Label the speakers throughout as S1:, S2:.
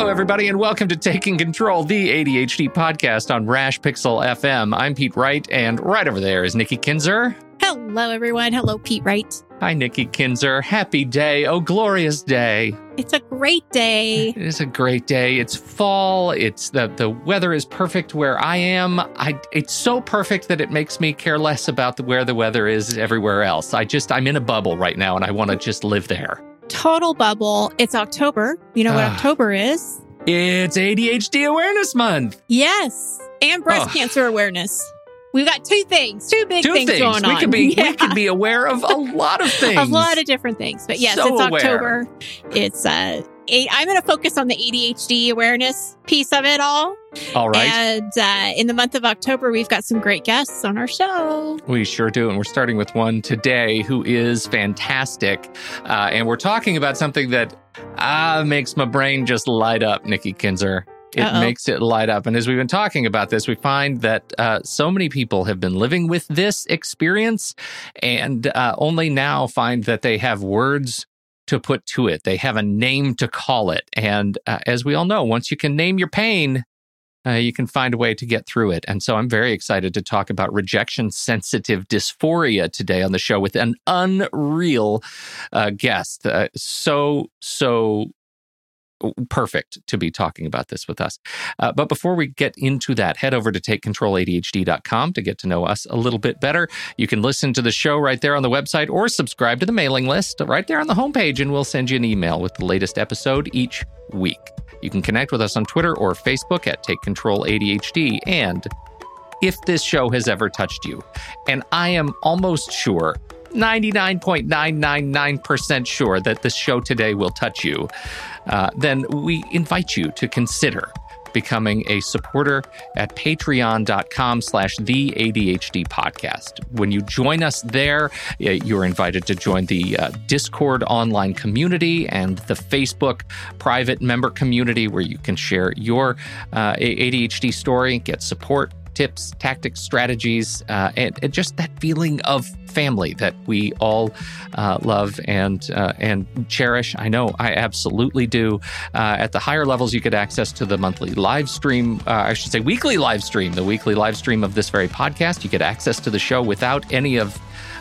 S1: Hello, everybody, and welcome to Taking Control, the ADHD podcast on Rashpixel FM. I'm Pete Wright, and right over there is Nikki Kinzer.
S2: Hello, everyone. Hello, Pete Wright.
S1: Hi, Nikki Kinzer. Happy day. Oh, glorious day.
S2: It's a great day.
S1: It is a great day. It's fall. It's the the weather is perfect where I am. I it's so perfect that it makes me care less about the, where the weather is everywhere else. I just I'm in a bubble right now, and I want to just live there.
S2: Total bubble. It's October. You know what
S1: Ah.
S2: October is?
S1: It's ADHD Awareness Month.
S2: Yes. And breast
S1: Oh.
S2: cancer awareness. We've got two things, two big
S1: Two
S2: things,
S1: things.
S2: going
S1: we
S2: on.
S1: could be
S2: Yeah.
S1: we could be aware of a lot of things.
S2: a lot of different things. But yes,
S1: So
S2: it's
S1: aware.
S2: October. It's uh i I'm going to focus on the ADHD awareness piece of it all.
S1: All right.
S2: And uh, in the month of October, we've got some great guests on our show.
S1: We sure do. And we're starting with one today who is fantastic. Uh, and we're talking about something that uh, makes my brain just light up, Nikki Kinzer. It
S2: Uh-oh.
S1: makes it light up. And as we've been talking about this, we find that uh, so many people have been living with this experience and uh, only now find that they have words to put to it. They have a name to call it. And uh, as we all know, once you can name your pain, uh, you can find a way to get through it. And so I'm very excited to talk about rejection sensitive dysphoria today on the show with an unreal uh, guest. Uh, so, so perfect to be talking about this with us. Uh, but before we get into that, head over to takecontroladhd.com to get to know us a little bit better. You can listen to the show right there on the website or subscribe to the mailing list right there on the homepage, and we'll send you an email with the latest episode each week. You can connect with us on Twitter or Facebook at Take Control ADHD. And if this show has ever touched you, and I am almost sure, 99.999% sure that this show today will touch you, uh, then we invite you to consider becoming a supporter at patreon.com slash the ADHD podcast. When you join us there, you're invited to join the uh, Discord online community and the Facebook private member community where you can share your uh, ADHD story, get support, tips, tactics, strategies, uh, and, and just that feeling of family that we all uh, love and uh, and cherish. I know I absolutely do. Uh, at the higher levels, you get access to the monthly live stream. Uh, I should say weekly live stream, the weekly live stream of this very podcast. You get access to the show without any of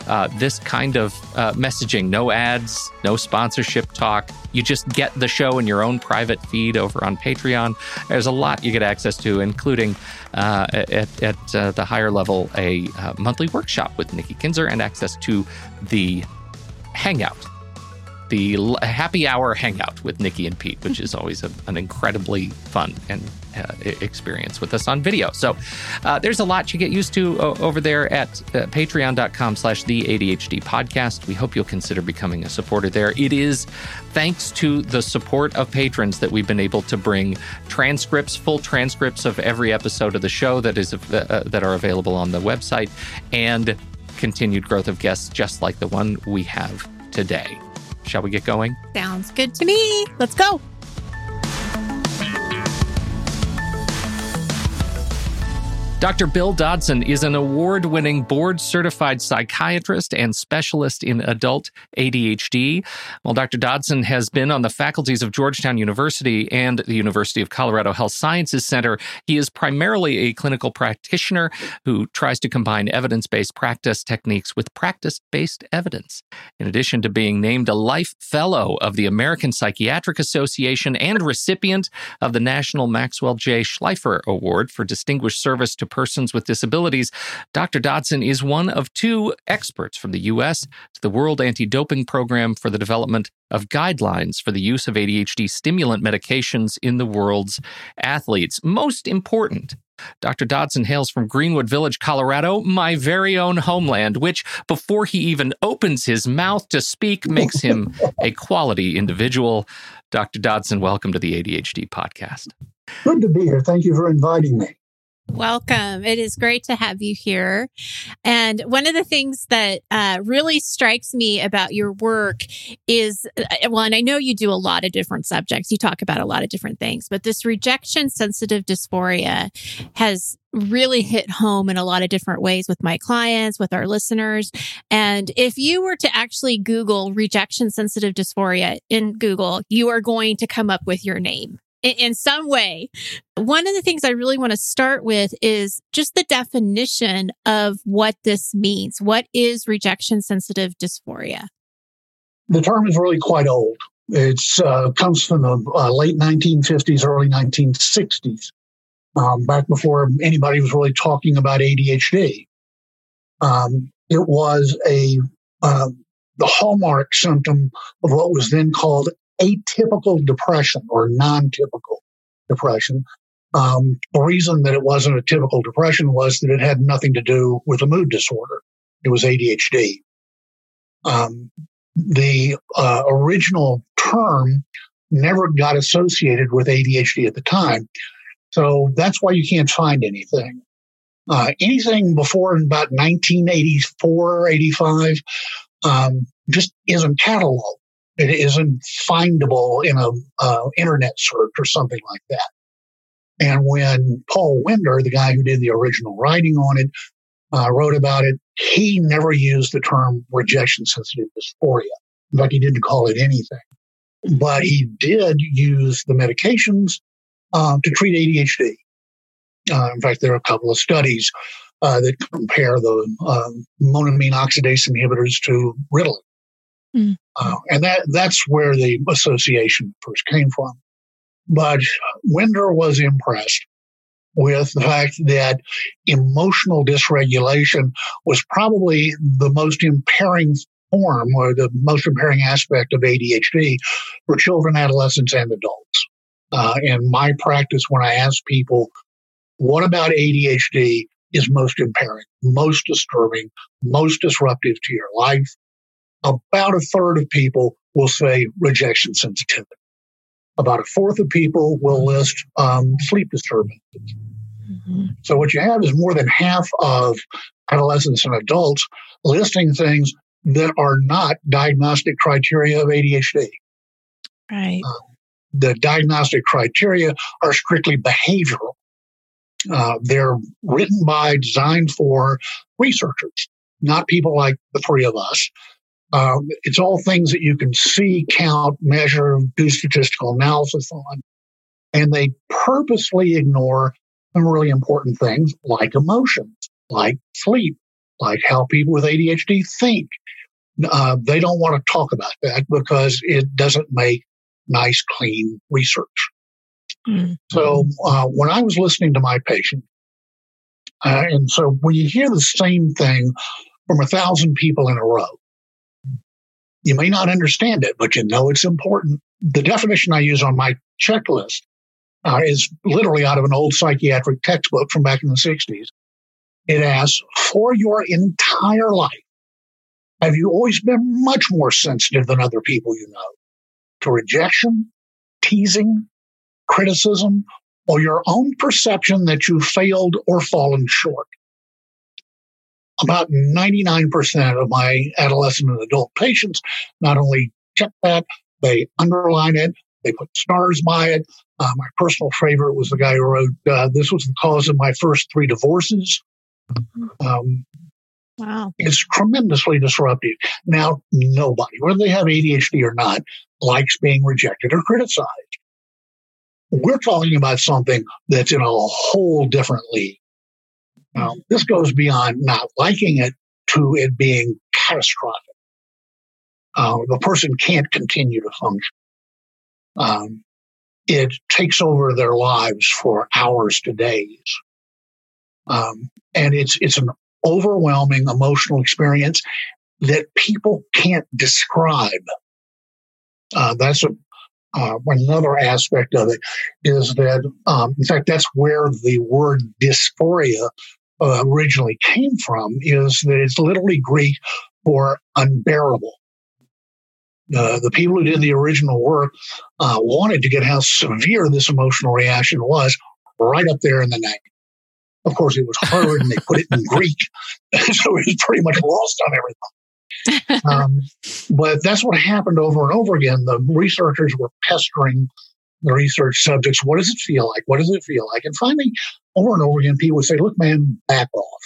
S1: uh, this kind of uh, messaging no ads, no sponsorship talk. You just get the show in your own private feed over on Patreon. There's a lot you get access to, including uh, at, at uh, the higher level, a uh, monthly workshop with Nikki Kinzer and access to the Hangout, the happy hour hangout with Nikki and Pete, which is always a, an incredibly fun and uh, experience with us on video. So uh, there's a lot you get used to o- over there at uh, patreon.com slash the ADHD podcast. We hope you'll consider becoming a supporter there. It is thanks to the support of patrons that we've been able to bring transcripts, full transcripts of every episode of the show that is uh, uh, that are available on the website and continued growth of guests just like the one we have today. Shall we get going?
S2: Sounds good to me. Let's go.
S1: Dr. Bill Dodson is an award winning board certified psychiatrist and specialist in adult ADHD. While Dr. Dodson has been on the faculties of Georgetown University and the University of Colorado Health Sciences Center, he is primarily a clinical practitioner who tries to combine evidence based practice techniques with practice based evidence. In addition to being named a Life Fellow of the American Psychiatric Association and recipient of the National Maxwell J. Schleifer Award for Distinguished Service to persons with disabilities, Dr. Dodson is one of two experts from the U.S. to the World Anti Doping Program for the development of guidelines for the use of ADHD stimulant medications in the world's athletes. Most important, Dr. Dodson hails from Greenwood Village, Colorado, my very own homeland, which, before he even opens his mouth to speak, makes him a quality individual. Dr. Dodson, welcome to the ADHD podcast.
S3: Good to be here. Thank you for inviting me.
S2: Welcome. It is great to have you here. And one of the things that uh, really strikes me about your work is uh, well, and I know you do a lot of different subjects, you talk about a lot of different things, but this rejection sensitive dysphoria has really hit home in a lot of different ways with my clients, with our listeners. And if you were to actually Google rejection sensitive dysphoria in Google, you are going to come up with your name in some way. One of the things I really want to start with is just the definition of what this means. What is rejection sensitive dysphoria?
S3: The term is really quite old. It uh, comes from the uh, late 1950s, early 1960s, um, back before anybody was really talking about ADHD. Um, it was a uh, the hallmark symptom of what was then called atypical depression or non-typical depression. Um, the reason that it wasn't a typical depression was that it had nothing to do with a mood disorder. It was ADHD. Um, the uh, original term never got associated with ADHD at the time. So that's why you can't find anything. Uh, anything before about 1984, 85, um, just isn't cataloged. It isn't findable in a uh, internet search or something like that. And when Paul Wender, the guy who did the original writing on it, uh, wrote about it, he never used the term rejection sensitive dysphoria. In fact, he didn't call it anything. But he did use the medications uh, to treat ADHD. Uh, in fact, there are a couple of studies uh, that compare the um, monoamine oxidase inhibitors to Ritalin. Mm. Uh, and that that's where the association first came from. But Wender was impressed with the fact that emotional dysregulation was probably the most impairing form or the most impairing aspect of ADHD for children, adolescents, and adults. Uh, in my practice, when I ask people, what about ADHD is most impairing, most disturbing, most disruptive to your life, about a third of people will say rejection sensitivity. About a fourth of people will list um, sleep disturbances. Mm-hmm. So what you have is more than half of adolescents and adults listing things that are not diagnostic criteria of ADHD.
S2: Right. Uh,
S3: the diagnostic criteria are strictly behavioral. Uh, they're written by, designed for researchers, not people like the three of us um, it's all things that you can see, count, measure, do statistical analysis on. And they purposely ignore some really important things like emotions, like sleep, like how people with ADHD think. Uh, they don't want to talk about that because it doesn't make nice, clean research. Mm-hmm. So uh, when I was listening to my patient, uh, and so when you hear the same thing from a thousand people in a row, you may not understand it, but you know it's important. The definition I use on my checklist uh, is literally out of an old psychiatric textbook from back in the 60s. It asks, for your entire life, have you always been much more sensitive than other people you know to rejection, teasing, criticism, or your own perception that you failed or fallen short? About 99% of my adolescent and adult patients not only check that, they underline it, They put stars by it. Uh, my personal favorite was the guy who wrote, uh, This was the cause of my first three divorces. Um,
S2: wow.
S3: It's tremendously disruptive. Now, nobody, whether they have ADHD or not, likes being rejected or criticized. We're talking about something that's in a whole different league. Now, this goes beyond not liking it to it being catastrophic. Uh, the person can't continue to function. Um, it takes over their lives for hours to days. Um, and it's, it's an overwhelming emotional experience that people can't describe. Uh, that's a, uh, another aspect of it is that, um, in fact, that's where the word dysphoria uh, originally came from, is that it's literally Greek for unbearable. Uh, the people who did the original work uh, wanted to get how severe this emotional reaction was right up there in the neck. Of course, it was hard and they put it in Greek, so it was pretty much lost on everything. Um, but that's what happened over and over again. The researchers were pestering the research subjects. What does it feel like? What does it feel like? And finally, over and over again, people would say, Look, man, back off.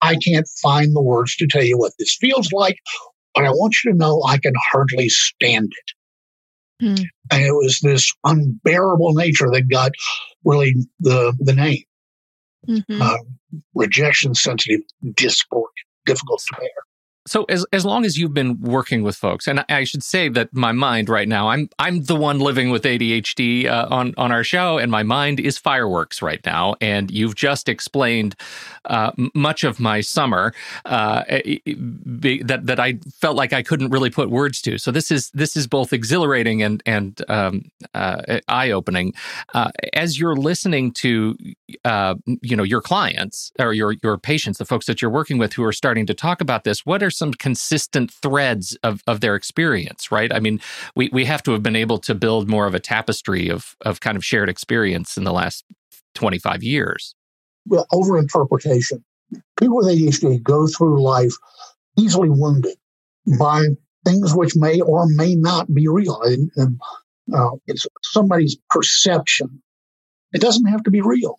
S3: I can't find the words to tell you what this feels like but I want you to know I can hardly stand it. Mm. And it was this unbearable nature that got really the the name. Mm-hmm. Uh, rejection sensitive dysphoria, difficult to bear.
S1: So as as long as you've been working with folks, and I should say that my mind right now, I'm I'm the one living with ADHD uh, on on our show, and my mind is fireworks right now. And you've just explained uh, much of my summer uh, that that I felt like I couldn't really put words to. So this is this is both exhilarating and and um, uh, eye opening. Uh, as you're listening to uh, you know your clients or your your patients, the folks that you're working with who are starting to talk about this, what are some consistent threads of, of their experience, right? I mean, we, we have to have been able to build more of a tapestry of, of kind of shared experience in the last 25 years.
S3: Well, overinterpretation. People with ADHD go through life easily wounded by things which may or may not be real. And, and uh, it's somebody's perception. It doesn't have to be real.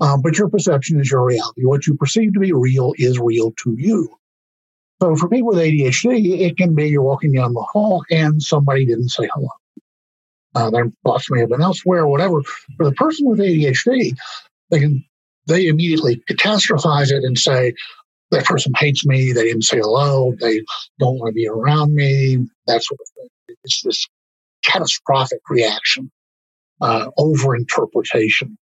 S3: Uh, but your perception is your reality. What you perceive to be real is real to you. So for people with ADHD, it can be you're walking down the hall and somebody didn't say hello. Uh, their thoughts may have been elsewhere, or whatever. For the person with ADHD, they can they immediately catastrophize it and say that person hates me. They didn't say hello. They don't want to be around me. That sort of thing. It's this catastrophic reaction, uh, over interpretation.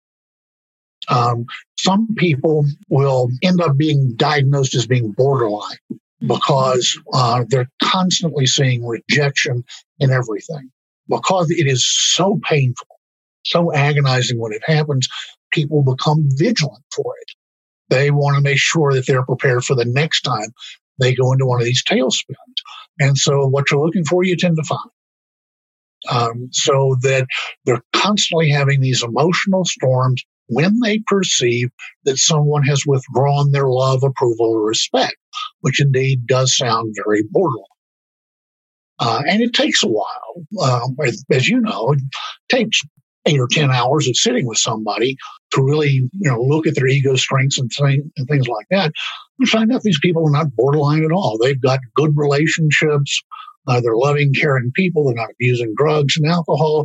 S3: Um, some people will end up being diagnosed as being borderline because uh, they're constantly seeing rejection in everything. Because it is so painful, so agonizing when it happens, people become vigilant for it. They want to make sure that they're prepared for the next time they go into one of these tailspins. And so what you're looking for, you tend to find. Um, so that they're constantly having these emotional storms when they perceive that someone has withdrawn their love, approval, or respect, which indeed does sound very borderline. Uh, and it takes a while. Um, as, as, you know, it takes eight or 10 hours of sitting with somebody to really, you know, look at their ego strengths and, th- and things like that. We find out these people are not borderline at all. They've got good relationships. Uh, they're loving, caring people. They're not abusing drugs and alcohol.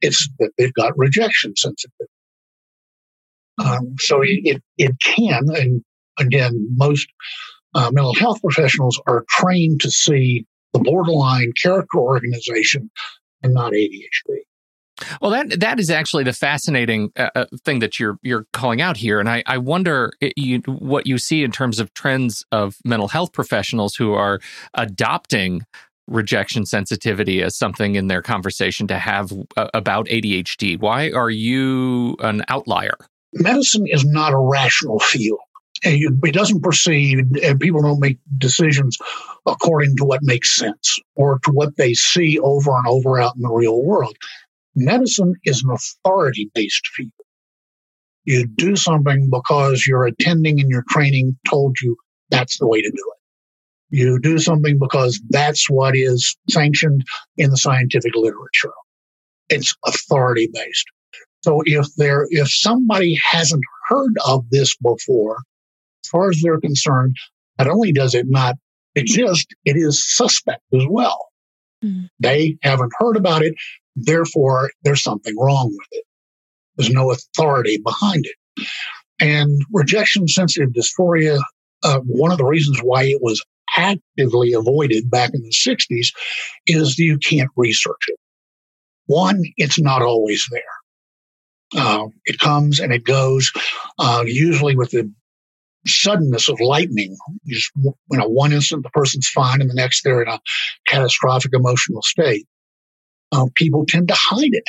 S3: It's that they've got rejection sensitivity. Um, so it, it can, and again, most uh, mental health professionals are trained to see the borderline character organization and not ADHD.
S1: Well, that that is actually the fascinating uh, uh, thing that you're you're calling out here, and I, I wonder you, what you see in terms of trends of mental health professionals who are adopting rejection sensitivity as something in their conversation to have uh, about ADHD. Why are you an outlier?
S3: Medicine is not a rational field. It doesn't proceed, and people don't make decisions according to what makes sense or to what they see over and over out in the real world. Medicine is an authority based field. You do something because your attending and your training told you that's the way to do it. You do something because that's what is sanctioned in the scientific literature. it's authority based. So if there, if somebody hasn't heard of this before, as far as they're concerned, not only does it not exist, it is suspect as well. Mm. They haven't heard about it. Therefore, there's something wrong with it. There's no authority behind it. And rejection sensitive dysphoria, uh, one of the reasons why it was actively avoided back in the 60s is you can't research it. One, it's not always there. Uh, it comes and it goes, uh, usually with the suddenness of lightning. Just, you know, one instant the person's fine and the next they're in a catastrophic emotional state. Uh, people tend to hide it.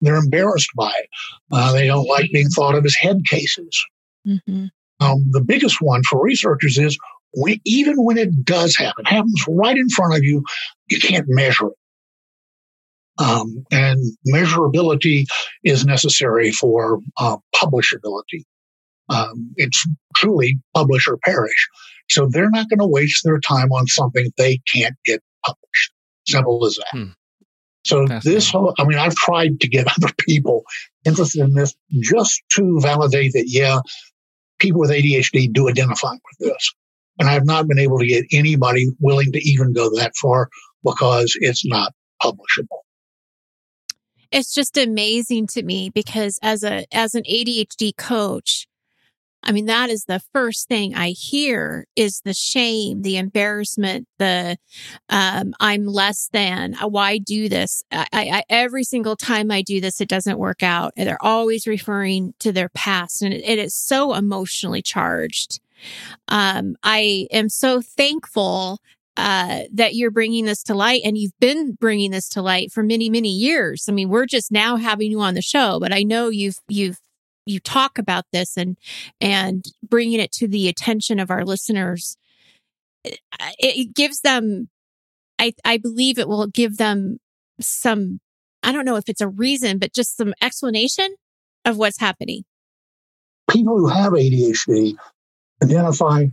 S3: They're embarrassed by it. Uh, they don't like being thought of as head cases. Mm-hmm. Um, the biggest one for researchers is when, even when it does happen, happens right in front of you, you can't measure it. Um, and measurability is necessary for uh, publishability. Um, it's truly publish or perish. So they're not going to waste their time on something they can't get published. Simple as that. Hmm. So this whole, I mean, I've tried to get other people interested in this just to validate that, yeah, people with ADHD do identify with this. And I've not been able to get anybody willing to even go that far because it's not publishable.
S2: It's just amazing to me because as a as an ADHD coach, I mean, that is the first thing I hear is the shame, the embarrassment, the, um, I'm less than, uh, why do this? I, I, every single time I do this, it doesn't work out. And they're always referring to their past and it, it is so emotionally charged. Um, I am so thankful uh, that you're bringing this to light and you've been bringing this to light for many many years. I mean we're just now having you on the show but i know you've you've you talk about this and and bringing it to the attention of our listeners. It, it gives them i i believe it will give them some i don't know if it's a reason but just some explanation of what's happening.
S3: People who have adhd identify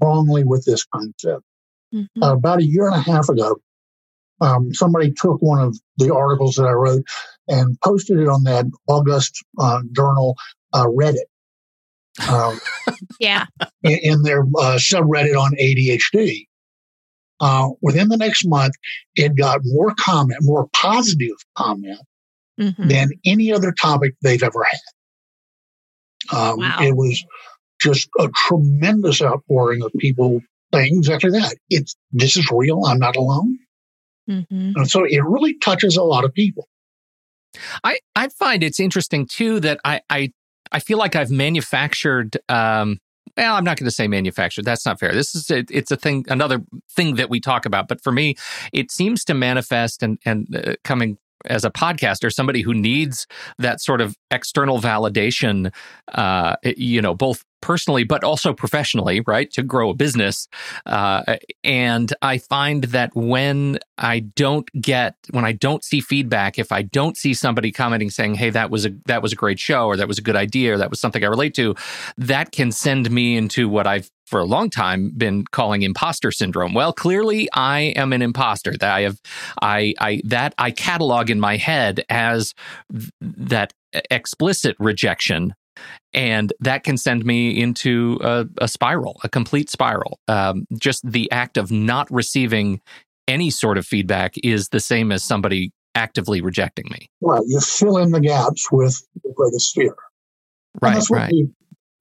S3: wrongly with this concept mm-hmm. uh, about a year and a half ago um, somebody took one of the articles that I wrote and posted it on that August uh, journal uh, Reddit.
S2: Um, yeah.
S3: In, in their uh, subreddit on ADHD. Uh, within the next month, it got more comment, more positive comment mm-hmm. than any other topic they've ever had. Um, wow. It was just a tremendous outpouring of people saying exactly that. It's this is real. I'm not alone. Mm-hmm. And so it really touches a lot of people.
S1: I, I find it's interesting too that I, I I feel like I've manufactured. Um, well, I'm not going to say manufactured. That's not fair. This is a, it's a thing, another thing that we talk about. But for me, it seems to manifest and and uh, coming as a podcaster, somebody who needs that sort of external validation, uh, you know, both personally, but also professionally, right, to grow a business. Uh, and I find that when I don't get, when I don't see feedback, if I don't see somebody commenting saying, "Hey, that was a that was a great show," or "That was a good idea," or "That was something I relate to," that can send me into what I've for a long time been calling imposter syndrome. Well, clearly I am an imposter. That I have, I, I that I catalog in my head as th- that explicit rejection and that can send me into a, a spiral, a complete spiral. Um, just the act of not receiving any sort of feedback is the same as somebody actively rejecting me.
S3: Right. You fill in the gaps with the greatest fear.
S1: Right. right.
S3: We,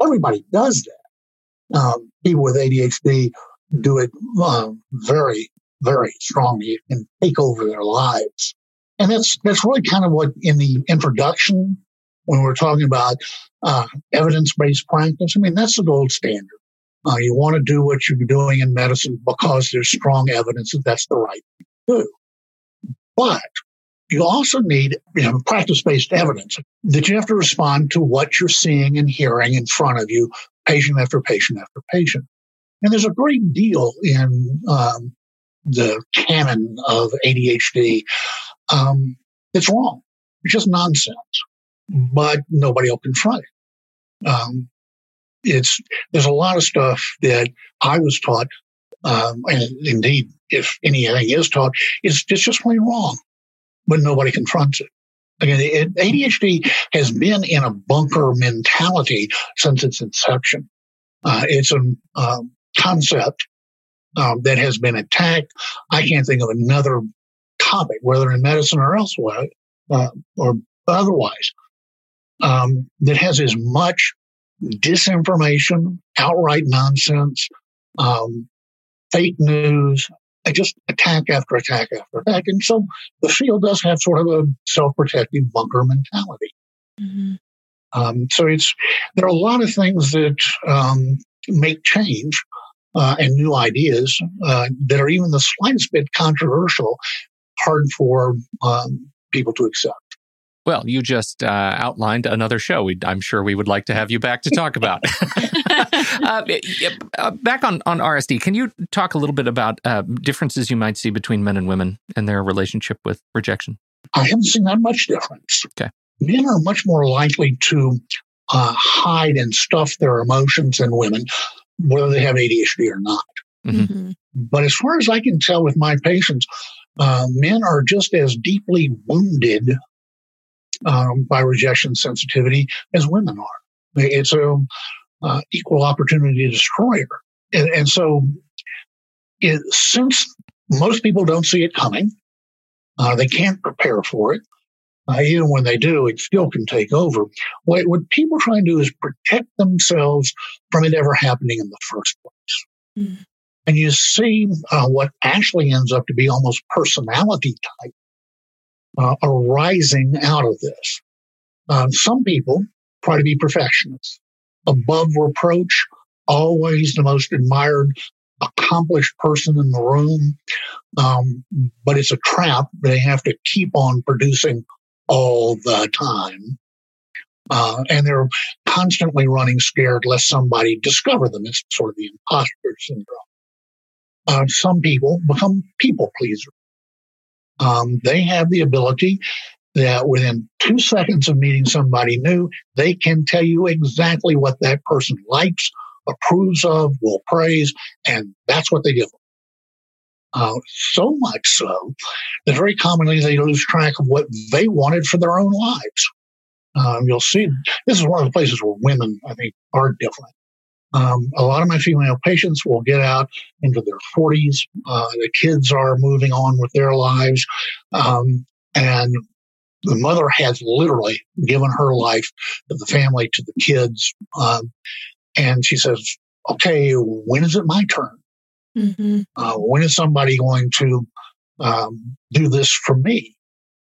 S3: everybody does that. Um, people with ADHD do it uh, very, very strongly and take over their lives. And that's, that's really kind of what in the introduction when we're talking about uh, evidence based practice, I mean, that's the gold standard. Uh, you want to do what you're doing in medicine because there's strong evidence that that's the right thing to do. But you also need you know, practice based evidence that you have to respond to what you're seeing and hearing in front of you, patient after patient after patient. And there's a great deal in um, the canon of ADHD um, that's wrong. It's just nonsense but nobody will confront it. Um, it's there's a lot of stuff that I was taught, um, and indeed, if anything is taught, it's, it's just plain wrong, but nobody confronts it. Again, ADHD has been in a bunker mentality since its inception. Uh, it's a um, concept um, that has been attacked. I can't think of another topic, whether in medicine or elsewhere uh, or otherwise, um, that has as much disinformation, outright nonsense, um, fake news, just attack after attack after attack. And so the field does have sort of a self-protective bunker mentality. Mm-hmm. Um, so it's there are a lot of things that um, make change uh, and new ideas uh, that are even the slightest bit controversial, hard for um, people to accept.
S1: Well, you just uh, outlined another show. We, I'm sure we would like to have you back to talk about. uh, uh, back on, on RSD, can you talk a little bit about uh, differences you might see between men and women and their relationship with rejection?
S3: I haven't seen that much difference.
S1: Okay.
S3: Men are much more likely to uh, hide and stuff their emotions than women, whether they have ADHD or not. Mm-hmm. mm-hmm. But as far as I can tell with my patients, uh, men are just as deeply wounded um, by rejection sensitivity as women are. It's a uh, equal opportunity destroyer, and, and so it, since most people don't see it coming, uh, they can't prepare for it. Uh, even when they do, it still can take over. What, what people try and do is protect themselves from it ever happening in the first place. Mm. And you see uh, what actually ends up to be almost personality type uh, arising out of this. Uh, some people try to be perfectionists, above reproach, always the most admired, accomplished person in the room. Um, but it's a trap. They have to keep on producing all the time. Uh, and they're constantly running scared lest somebody discover them. It's sort of the imposter syndrome. Uh, some people become people pleasers. Um, they have the ability that within two seconds of meeting somebody new, they can tell you exactly what that person likes, approves of, will praise, and that's what they give them. Uh, so much so that very commonly they lose track of what they wanted for their own lives. Um, you'll see this is one of the places where women, I think, are different. Um, a lot of my female patients will get out into their 40s. Uh, the kids are moving on with their lives. Um, and the mother has literally given her life to the family, to the kids. Um, and she says, okay, when is it my turn? Mm-hmm. Uh, when is somebody going to um, do this for me?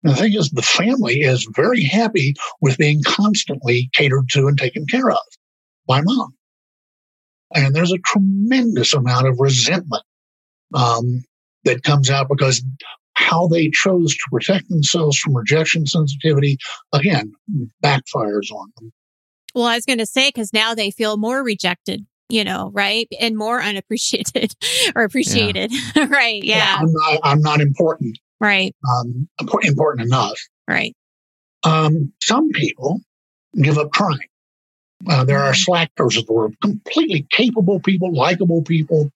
S3: And the thing is, the family is very happy with being constantly catered to and taken care of by mom. And there's a tremendous amount of resentment um, that comes out because how they chose to protect themselves from rejection sensitivity, again, backfires on them.
S2: Well, I was going to say, because now they feel more rejected, you know, right? And more unappreciated or appreciated, yeah. right? Yeah. yeah.
S3: I'm, not, I'm not important.
S2: Right.
S3: Um, important enough.
S2: Right.
S3: Um, some people give up trying. Uh, there are slackers of the world, completely capable people, likable people.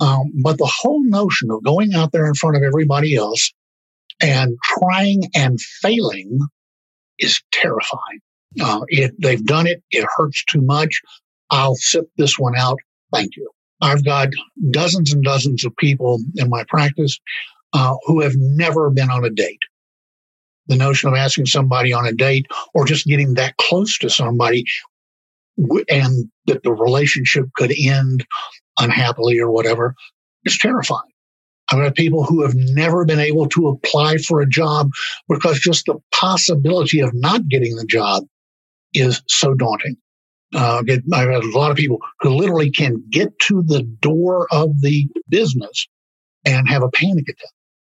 S3: Um, but the whole notion of going out there in front of everybody else and trying and failing is terrifying. Uh, it, they've done it. It hurts too much. I'll sit this one out. Thank you. I've got dozens and dozens of people in my practice uh, who have never been on a date. The notion of asking somebody on a date or just getting that close to somebody and that the relationship could end unhappily or whatever is terrifying. I've had people who have never been able to apply for a job because just the possibility of not getting the job is so daunting. Uh, I've had a lot of people who literally can get to the door of the business and have a panic attack.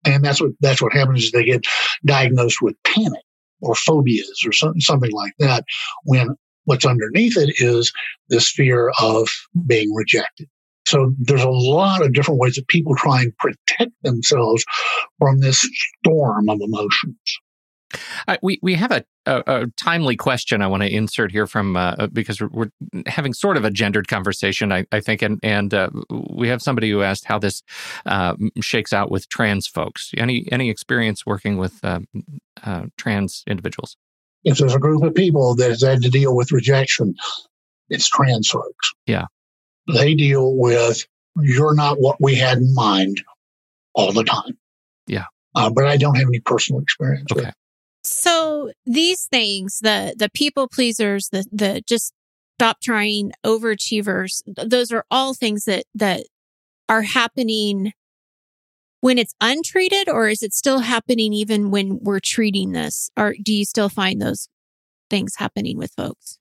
S3: And that's what, that's what happens is they get diagnosed with panic or phobias or something, something like that when What's underneath it is this fear of being rejected. So there's a lot of different ways that people try and protect themselves from this storm of emotions.
S1: Uh, we we have a, a, a, timely question I want to insert here from uh, uh, because we're, having sort of a gendered conversation, I, I think, and and uh, we have somebody who asked how this uh, shakes out with trans folks. Any any experience working with uh, trans individuals?
S3: If there's a group of people that has had to deal with rejection, it's trans folks.
S1: Yeah,
S3: they deal with you're not what we had in mind all the time.
S1: Yeah.
S3: Uh, but I don't have any personal experience.
S1: Okay.
S2: So these things, the the people pleasers, the the just stop trying overachievers, those are all things that that are happening when it's untreated, or is it still happening even when we're treating this? Or do you still find those things happening with folks?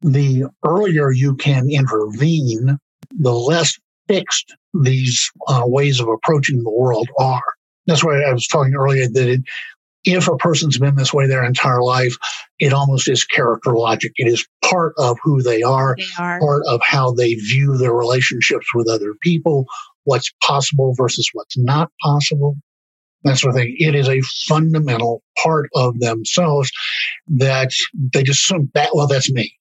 S3: The earlier you can intervene, the less fixed these uh, ways of approaching the world are. That's why I was talking earlier that it, if a person's been this way their entire life, it almost is character logic. It is part of who they are,
S2: they are,
S3: part of how they view their relationships with other people, what's possible versus what's not possible. That sort of thing. It is a fundamental part of themselves that they just assume that, well, that's me,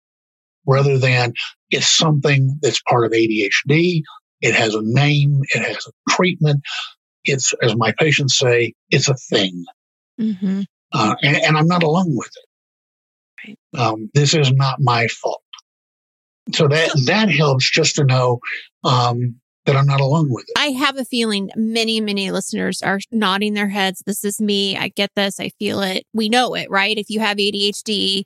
S3: rather than it's something that's part of ADHD. It has a name. It has a treatment. It's, as my patients say, it's a thing.
S2: Mm-hmm.
S3: Uh, and, and, I'm not alone with it. Right. Um, this is not my fault. So that that helps just to know um, that I'm not alone with it.
S2: I have a feeling many, many listeners are nodding their heads. This is me. I get this. I feel it. We know it, right? If you have ADHD,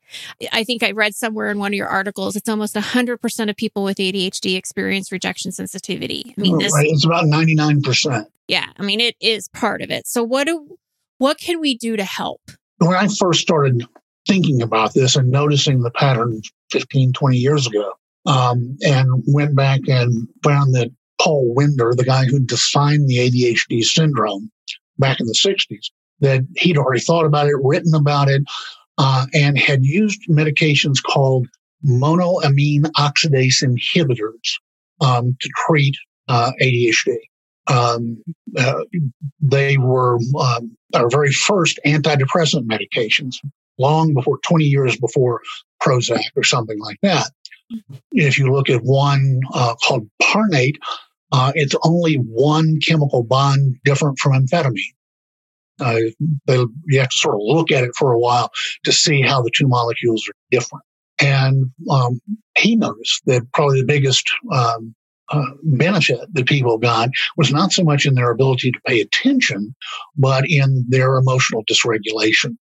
S2: I think I read somewhere in one of your articles, it's almost 100% of people with ADHD experience rejection sensitivity.
S3: I mean, this, right. It's about 99%.
S2: Yeah. I mean, it is part of it. So what do, what can we do to help?
S3: When I first started thinking about this and noticing the pattern 15, 20 years ago, um, and went back and found that Paul Wender, the guy who defined the ADHD syndrome back in the 60s, that he'd already thought about it, written about it, uh, and had used medications called monoamine oxidase inhibitors um, to treat uh, ADHD. Um, uh, they were um, our very first antidepressant medications, long before 20 years before Prozac or something like that. If you look at one uh, called Parnate, uh, it's only one chemical bond different from amphetamine. Uh, you have to sort of look at it for a while to see how the two molecules are different. And um, he noticed that probably the biggest um, uh, benefit that people got was not so much in their ability to pay attention, but in their emotional dysregulation.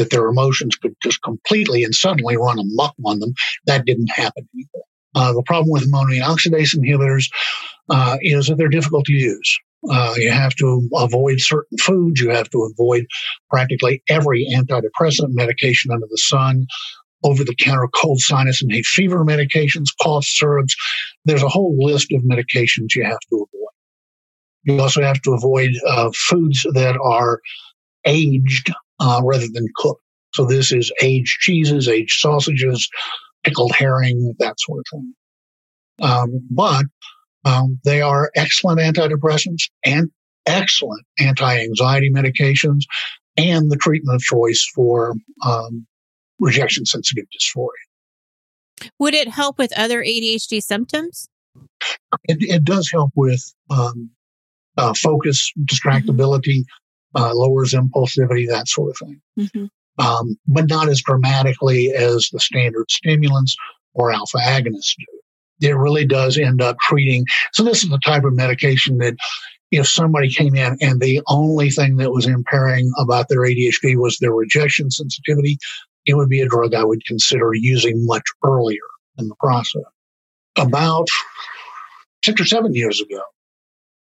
S3: That their emotions could just completely and suddenly run amok on them. That didn't happen anymore. Uh, the problem with monoamine oxidase inhibitors uh, is that they're difficult to use. Uh, you have to avoid certain foods. You have to avoid practically every antidepressant medication under the sun over the counter cold sinus and hay fever medications, cough syrups. There's a whole list of medications you have to avoid. You also have to avoid uh, foods that are aged uh, rather than cooked. So this is aged cheeses, aged sausages, pickled herring, that sort of thing. Um, but um, they are excellent antidepressants and excellent anti-anxiety medications and the treatment of choice for um, rejection sensitive dysphoria.
S2: Would it help with other ADHD symptoms?
S3: It, it does help with um, uh, focus, distractibility, mm-hmm. Uh, lowers impulsivity, that sort of thing. Mm-hmm. Um, but not as dramatically as the standard stimulants or alpha agonists do. It really does end up treating. So this is the type of medication that if somebody came in and the only thing that was impairing about their ADHD was their rejection sensitivity, it would be a drug I would consider using much earlier in the process. About six or seven years ago,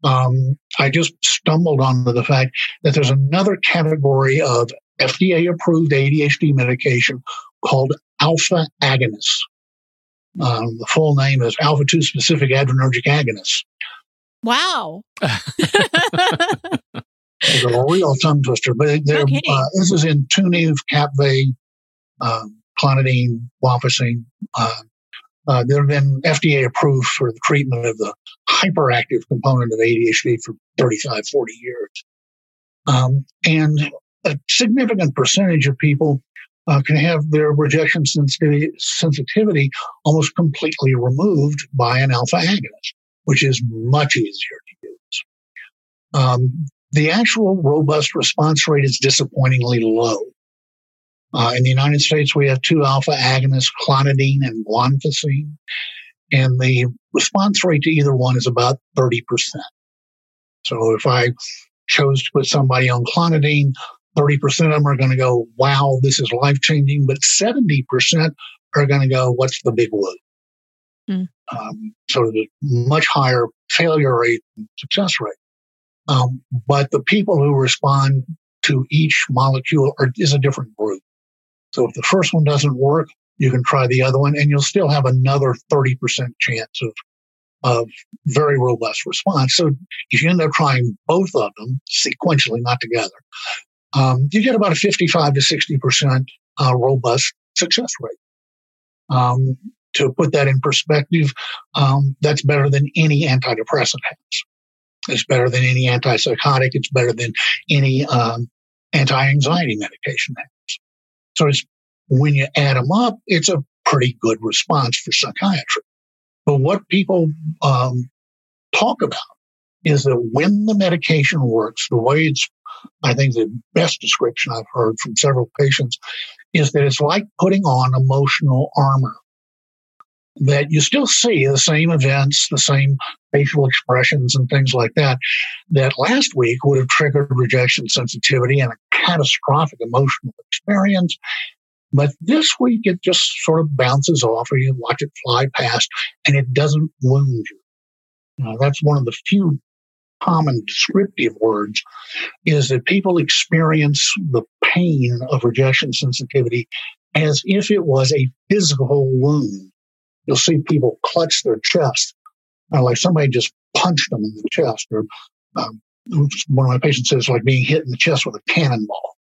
S3: um, I just stumbled onto the fact that there's another category of FDA approved ADHD medication called alpha agonists. Um, the full name is alpha 2 specific adrenergic agonists.
S2: Wow.
S3: it's a real tongue twister, but uh, this is in Intuniv, Kapvay, um, clonidine, guanfacine. Uh, uh, they've been FDA approved for the treatment of the hyperactive component of ADHD for 35, 40 years. Um, and a significant percentage of people uh, can have their rejection sensitivity, sensitivity almost completely removed by an alpha agonist, which is much easier to use. Um, the actual robust response rate is disappointingly low. Uh, in the United States, we have two alpha agonists, clonidine and guanfacine, and the response rate to either one is about 30%. So if I chose to put somebody on clonidine, 30% of them are going to go, wow, this is life changing, but 70% are going to go, what's the big whoop? Mm. Um, so there's much higher failure rate and success rate. Um, but the people who respond to each molecule are, is a different group. So if the first one doesn't work, you can try the other one and you'll still have another 30% chance of, of very robust response. So if you end up trying both of them sequentially, not together, um, you get about a 55 to 60% uh, robust success rate. Um, to put that in perspective, um, that's better than any antidepressant has. It's better than any antipsychotic. It's better than any um, anti-anxiety medication has. So it's when you add them up, it's a pretty good response for psychiatry. But what people um, talk about is that when the medication works, the way it's I think the best description I've heard from several patients is that it's like putting on emotional armor. That you still see the same events, the same facial expressions and things like that, that last week would have triggered rejection sensitivity and a catastrophic emotional experience. But this week it just sort of bounces off or you watch it fly past and it doesn't wound you. Now, that's one of the few common descriptive words is that people experience the pain of rejection sensitivity as if it was a physical wound. You'll see people clutch their chest, like somebody just punched them in the chest, or um, one of my patients says like being hit in the chest with a cannonball.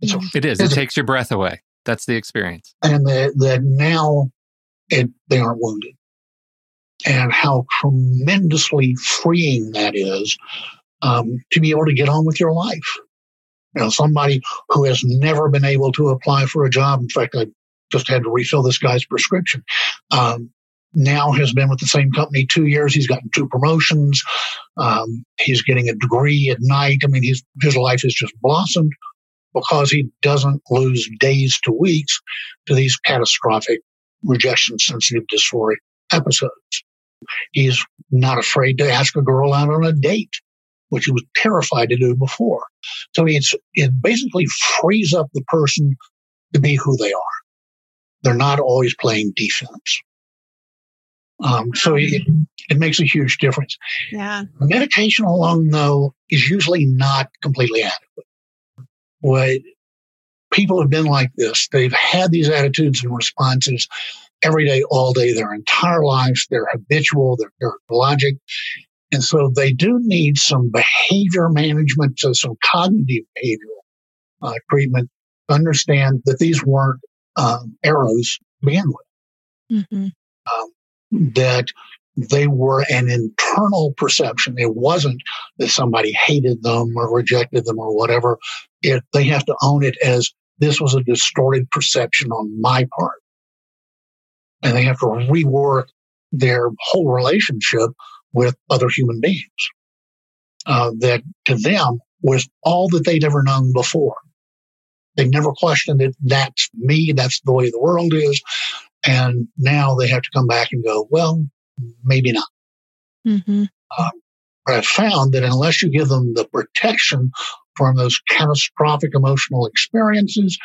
S1: It's a, it is. It takes your breath away. That's the experience.
S3: And that, that now it, they aren't wounded and how tremendously freeing that is um, to be able to get on with your life. You know, somebody who has never been able to apply for a job. In fact, I just had to refill this guy's prescription. Um, now has been with the same company two years. He's gotten two promotions. Um, he's getting a degree at night. I mean, his his life has just blossomed because he doesn't lose days to weeks to these catastrophic rejection sensitive dysphoric episodes. He's not afraid to ask a girl out on a date, which he was terrified to do before. So it's, it basically frees up the person to be who they are. They're not always playing defense. Um, so it, it makes a huge difference.
S2: Yeah.
S3: Medication alone, though, is usually not completely adequate. What people have been like this, they've had these attitudes and responses every day, all day, their entire lives. They're habitual, they're characterologic. And so they do need some behavior management, so some cognitive behavioral uh, treatment to understand that these weren't um, arrows to begin with. Mm-hmm. Um, that they were an internal perception. It wasn't that somebody hated them or rejected them or whatever. It, they have to own it as this was a distorted perception on my part and they have to rework their whole relationship with other human beings. Uh, that to them was all that they'd ever known before. They never questioned it. That's me. That's the way the world is. And now they have to come back and go, well, maybe not. Mm-hmm. But I found that unless you give them the protection from those catastrophic emotional experiences,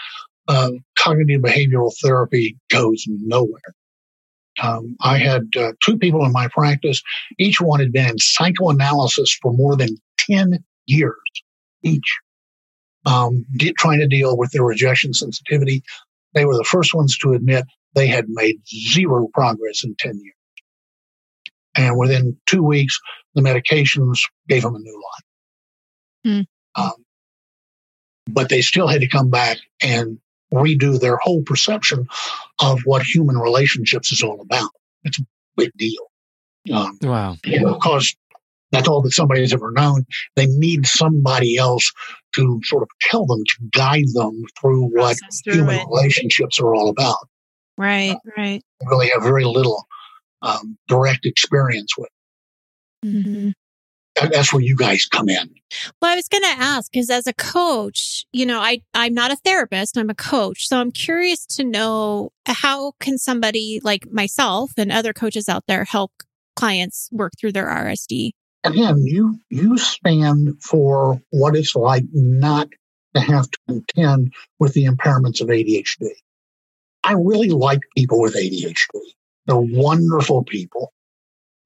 S3: uh, cognitive behavioral therapy goes nowhere. Um, I had uh, two people in my practice. Each one had been in psychoanalysis for more than 10 years each, um, trying to deal with their rejection sensitivity. They were the first ones to admit they had made zero progress in 10 years. And within two weeks, the medications gave them a new life. Mm. Um, but they still had to come back and redo their whole perception of what human relationships is all about. It's a big deal.
S1: Um, wow.
S3: You know, because that's all that somebody has ever known. They need somebody else to sort of tell them, to guide them through what
S2: through
S3: human
S2: it.
S3: relationships are all about.
S2: Right, right.
S3: They really have very little um, direct experience with.
S2: Mhm.
S3: That- That's where you guys come in.
S2: Well, I was going to ask because as a coach, you know, I I'm not a therapist, I'm a coach. So I'm curious to know how can somebody like myself and other coaches out there help clients work through their RSD?
S3: Again, you you stand for what it's like not to have to contend with the impairments of ADHD. I really like people with ADHD. They're wonderful people,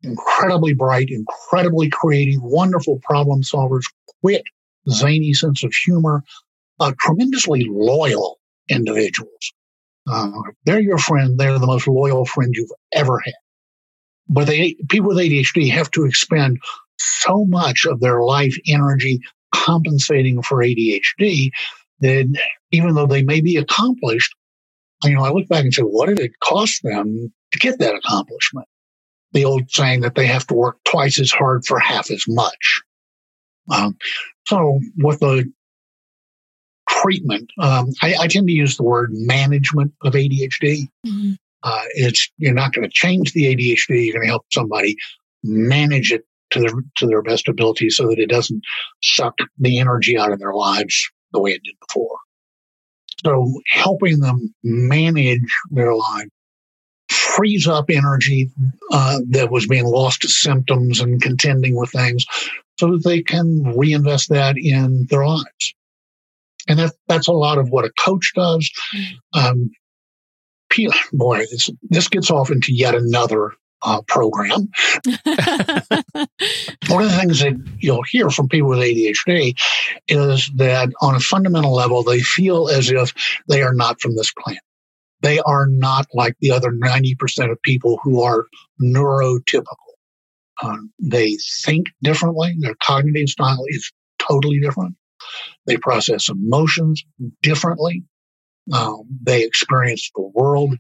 S3: incredibly bright, incredibly creative, wonderful problem solvers, quick, zany sense of humor, uh, tremendously loyal individuals. Uh, they're your friend. They're the most loyal friend you've ever had. But they, people with ADHD have to expend so much of their life energy compensating for ADHD that even though they may be accomplished, you know, I look back and say, what did it cost them to get that accomplishment? The old saying that they have to work twice as hard for half as much. Um, so with the treatment, um, I, I tend to use the word management of ADHD. Uh, it's you're not going to change the ADHD. You're going to help somebody manage it to their to their best ability, so that it doesn't suck the energy out of their lives the way it did before. So helping them manage their life frees up energy uh, that was being lost to symptoms and contending with things, so that they can reinvest that in their lives. And that, that's a lot of what a coach does. Um, boy, this, this gets off into yet another uh, program. One of the things that you'll hear from people with ADHD is that on a fundamental level, they feel as if they are not from this planet. They are not like the other 90% of people who are neurotypical. Um, they think differently. Their cognitive style is totally different. They process emotions differently. Um, they experience the world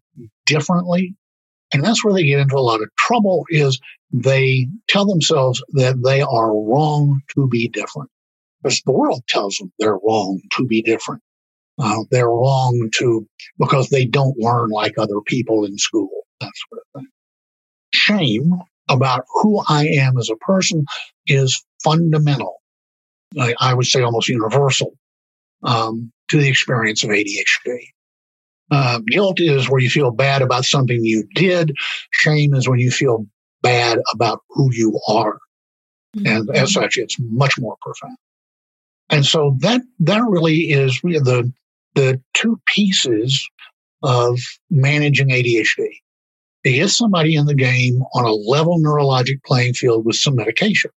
S3: differently. And that's where they get into a lot of trouble is they tell themselves that they are wrong to be different. Because the world tells them they're wrong to be different. Uh, they're wrong to, because they don't learn like other people in school, that sort of thing. Shame about who I am as a person is fundamental. I, I would say almost universal um, to the experience of ADHD. Uh, guilt is where you feel bad about something you did. Shame is when you feel bad about who you are. And as such, it's much more profound. And so that, that really is the, the two pieces of managing ADHD. To get somebody in the game on a level neurologic playing field with some medication.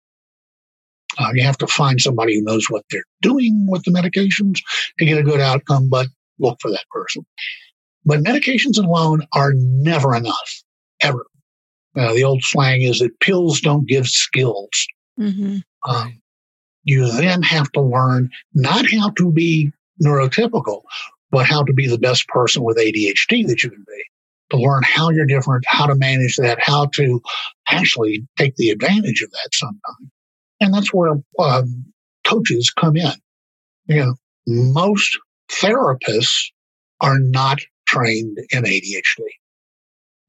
S3: Uh, you have to find somebody who knows what they're doing with the medications to get a good outcome, but look for that person. But medications alone are never enough, ever. Uh, the old slang is that pills don't give skills.
S2: Mm-hmm.
S3: Um, you then have to learn not how to be neurotypical, but how to be the best person with ADHD that you can be. To learn how you're different, how to manage that, how to actually take the advantage of that sometimes. And that's where um, coaches come in. You know, most therapists are not trained in ADHD.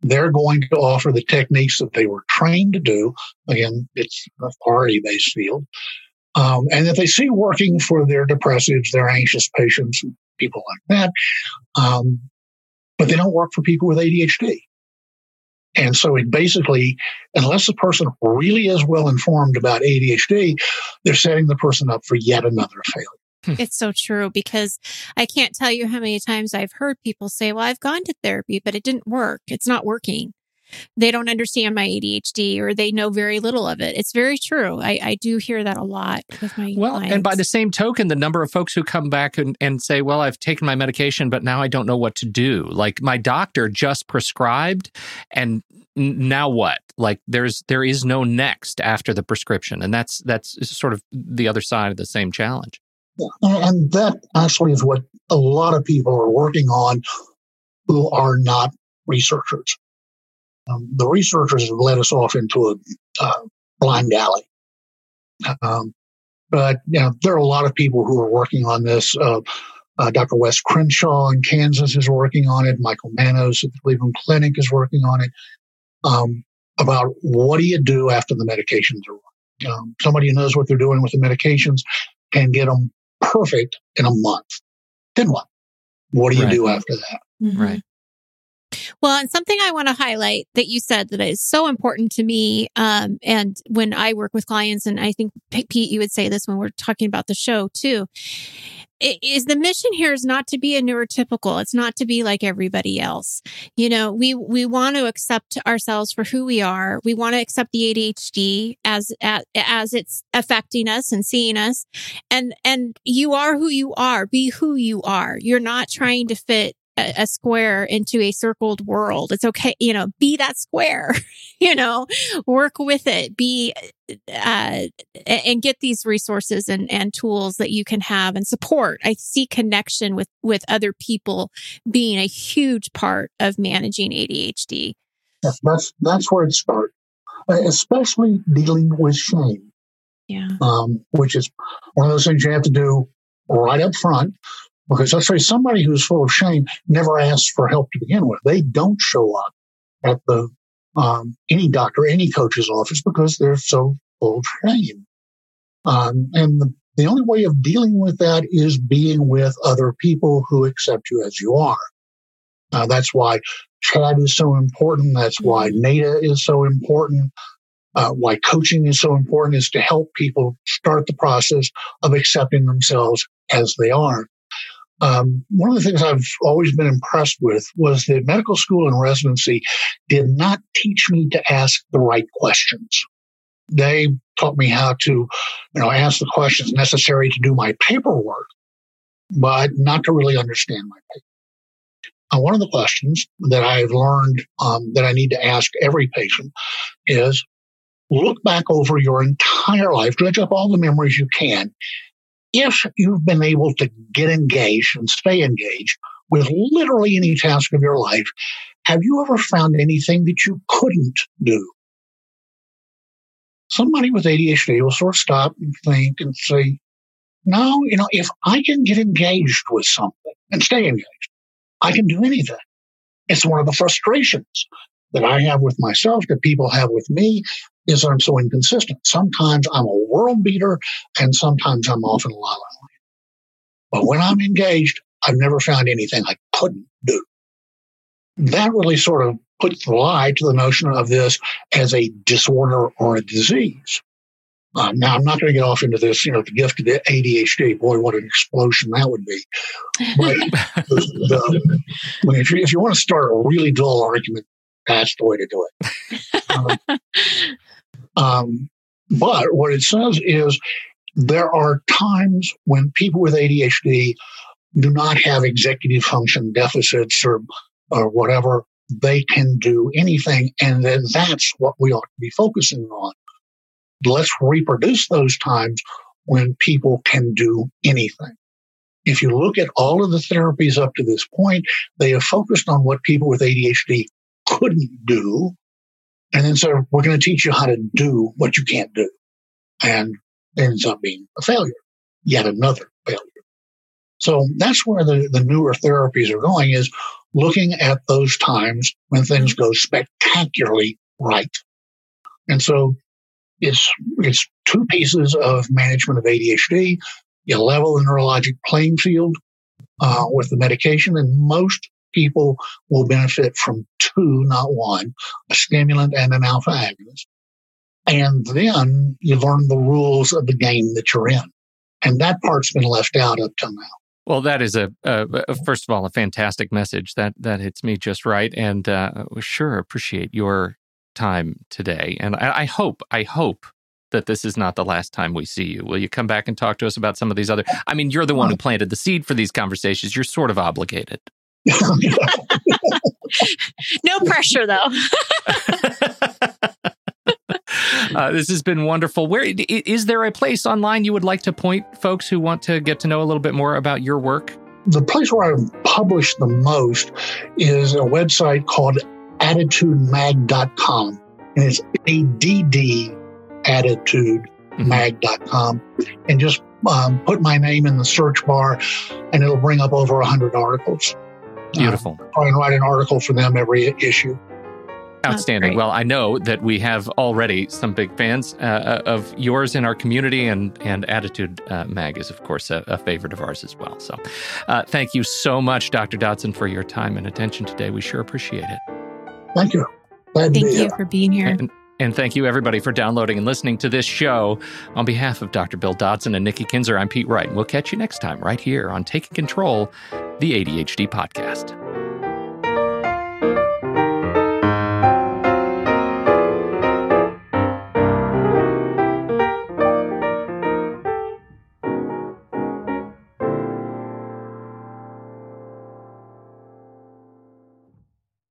S3: They're going to offer the techniques that they were trained to do. Again, it's a authority based field. Um, and that they see working for their depressives, their anxious patients, and people like that. Um, but they don't work for people with ADHD. And so it basically, unless the person really is well informed about ADHD, they're setting the person up for yet another failure.
S2: It's so true because I can't tell you how many times I've heard people say, Well, I've gone to therapy, but it didn't work. It's not working. They don't understand my ADHD or they know very little of it. It's very true. I, I do hear that a lot with my
S1: Well,
S2: clients.
S1: and by the same token, the number of folks who come back and, and say, Well, I've taken my medication, but now I don't know what to do. Like my doctor just prescribed, and n- now what? Like there's there is no next after the prescription. And that's that's sort of the other side of the same challenge.
S3: And that actually is what a lot of people are working on who are not researchers. Um, the researchers have led us off into a uh, blind alley. Um, But you know, there are a lot of people who are working on this. Uh, uh, Dr. Wes Crenshaw in Kansas is working on it. Michael Manos at the Cleveland Clinic is working on it. Um, about what do you do after the medications are um, somebody who knows what they're doing with the medications can get them perfect in a month. Then what? What do you right. do after that?
S1: Mm-hmm. Right.
S2: Well, and something I want to highlight that you said that is so important to me. Um, and when I work with clients, and I think Pete, you would say this when we're talking about the show too, is the mission here is not to be a neurotypical. It's not to be like everybody else. You know, we, we want to accept ourselves for who we are. We want to accept the ADHD as, as, as it's affecting us and seeing us. And, and you are who you are. Be who you are. You're not trying to fit a, square into a circled world. It's okay, you know, be that square, you know, work with it, be, uh, and get these resources and, and tools that you can have and support. I see connection with, with other people being a huge part of managing ADHD.
S3: That's, that's where it starts, especially dealing with shame.
S2: Yeah.
S3: Um, which is one of those things you have to do right up front because let's say somebody who's full of shame never asks for help to begin with. They don't show up at the um, any doctor, any coach's office because they're so full of shame. Um, and the, the only way of dealing with that is being with other people who accept you as you are. Uh, that's why CHADD is so important. That's why mm-hmm. ADDA is so important. Uh, why coaching is so important is to help people start the process of accepting themselves as they are. Um, one of the things I've always been impressed with was that medical school and residency did not teach me to ask the right questions. They taught me how to, you know, ask the questions necessary to do my paperwork, but not to really understand my paper. One of the questions that I've learned um, that I need to ask every patient is look back over your entire life, dredge up all the memories you can, if you've been able to get engaged and stay engaged with literally any task of your life, have you ever found anything that you couldn't do? Somebody with ADHD will sort of stop and think and say, no, you know, if I can get engaged with something and stay engaged, I can do anything. It's one of the frustrations that I have with myself, that people have with me, is I'm so inconsistent. Sometimes I'm a world beater and sometimes I'm off in a la la land. But when I'm engaged, I've never found anything I couldn't do. That really sort of puts the lie to the notion of this as a disorder or a disease. Uh, now, I'm not going to get off into this, you know, the gift of the ADHD. Boy, what an explosion that would be. But the, the, if, you, if you want to start a really dull argument, that's the way to do it. Um, um, but what it says is there are times when people with ADHD do not have executive function deficits or, or whatever. They can do anything. And then that's what we ought to be focusing on. Let's reproduce those times when people can do anything. If you look at all of the therapies up to this point, they have focused on what people with ADHD couldn't do and then so we're going to teach you how to do what you can't do. And ends up being a failure, yet another failure. So that's where the, the newer therapies are going is looking at those times when things go spectacularly right. And so it's, it's two pieces of management of ADHD. You level the neurologic playing field uh, with the medication, and most people will benefit from two, not one, a stimulant and an alpha agonist. And then you learn the rules of the game that you're in. And that part's been left out up till now.
S1: Well, that is a, a, first of all a fantastic message that that hits me just right, and uh, sure appreciate your time today. And I, I hope I hope that this is not the last time we see you. Will you come back and talk to us about some of these other? I mean, you're the one who planted the seed for these conversations. You're sort of obligated.
S2: No pressure, though.
S1: uh, this has been wonderful. Where is there a place online you would like to point folks who want to get to know a little bit more about your work?
S3: The place where I publish the most is a website called additudemag.com. And it's A D D attitude mag.com and just um, put my name in the search bar and it'll bring up over 100 articles.
S1: Beautiful.
S3: Uh, try and write an article for them every issue.
S1: Outstanding. Well, I know that we have already some big fans uh, uh, of yours in our community, and and ADDitude uh, Mag is, of course, a, a, favorite of ours as well. So, uh, thank you so much, Dr. Dodson, for your time and attention today. We sure appreciate it.
S3: Thank you.
S2: Glad thank you here. for being here.
S1: And, and thank you, everybody, for downloading and listening to this show. On behalf of Dr. Bill Dodson and Nikki Kinzer, I'm Pete Wright. And we'll catch you next time right here on Taking Control, the ADHD podcast.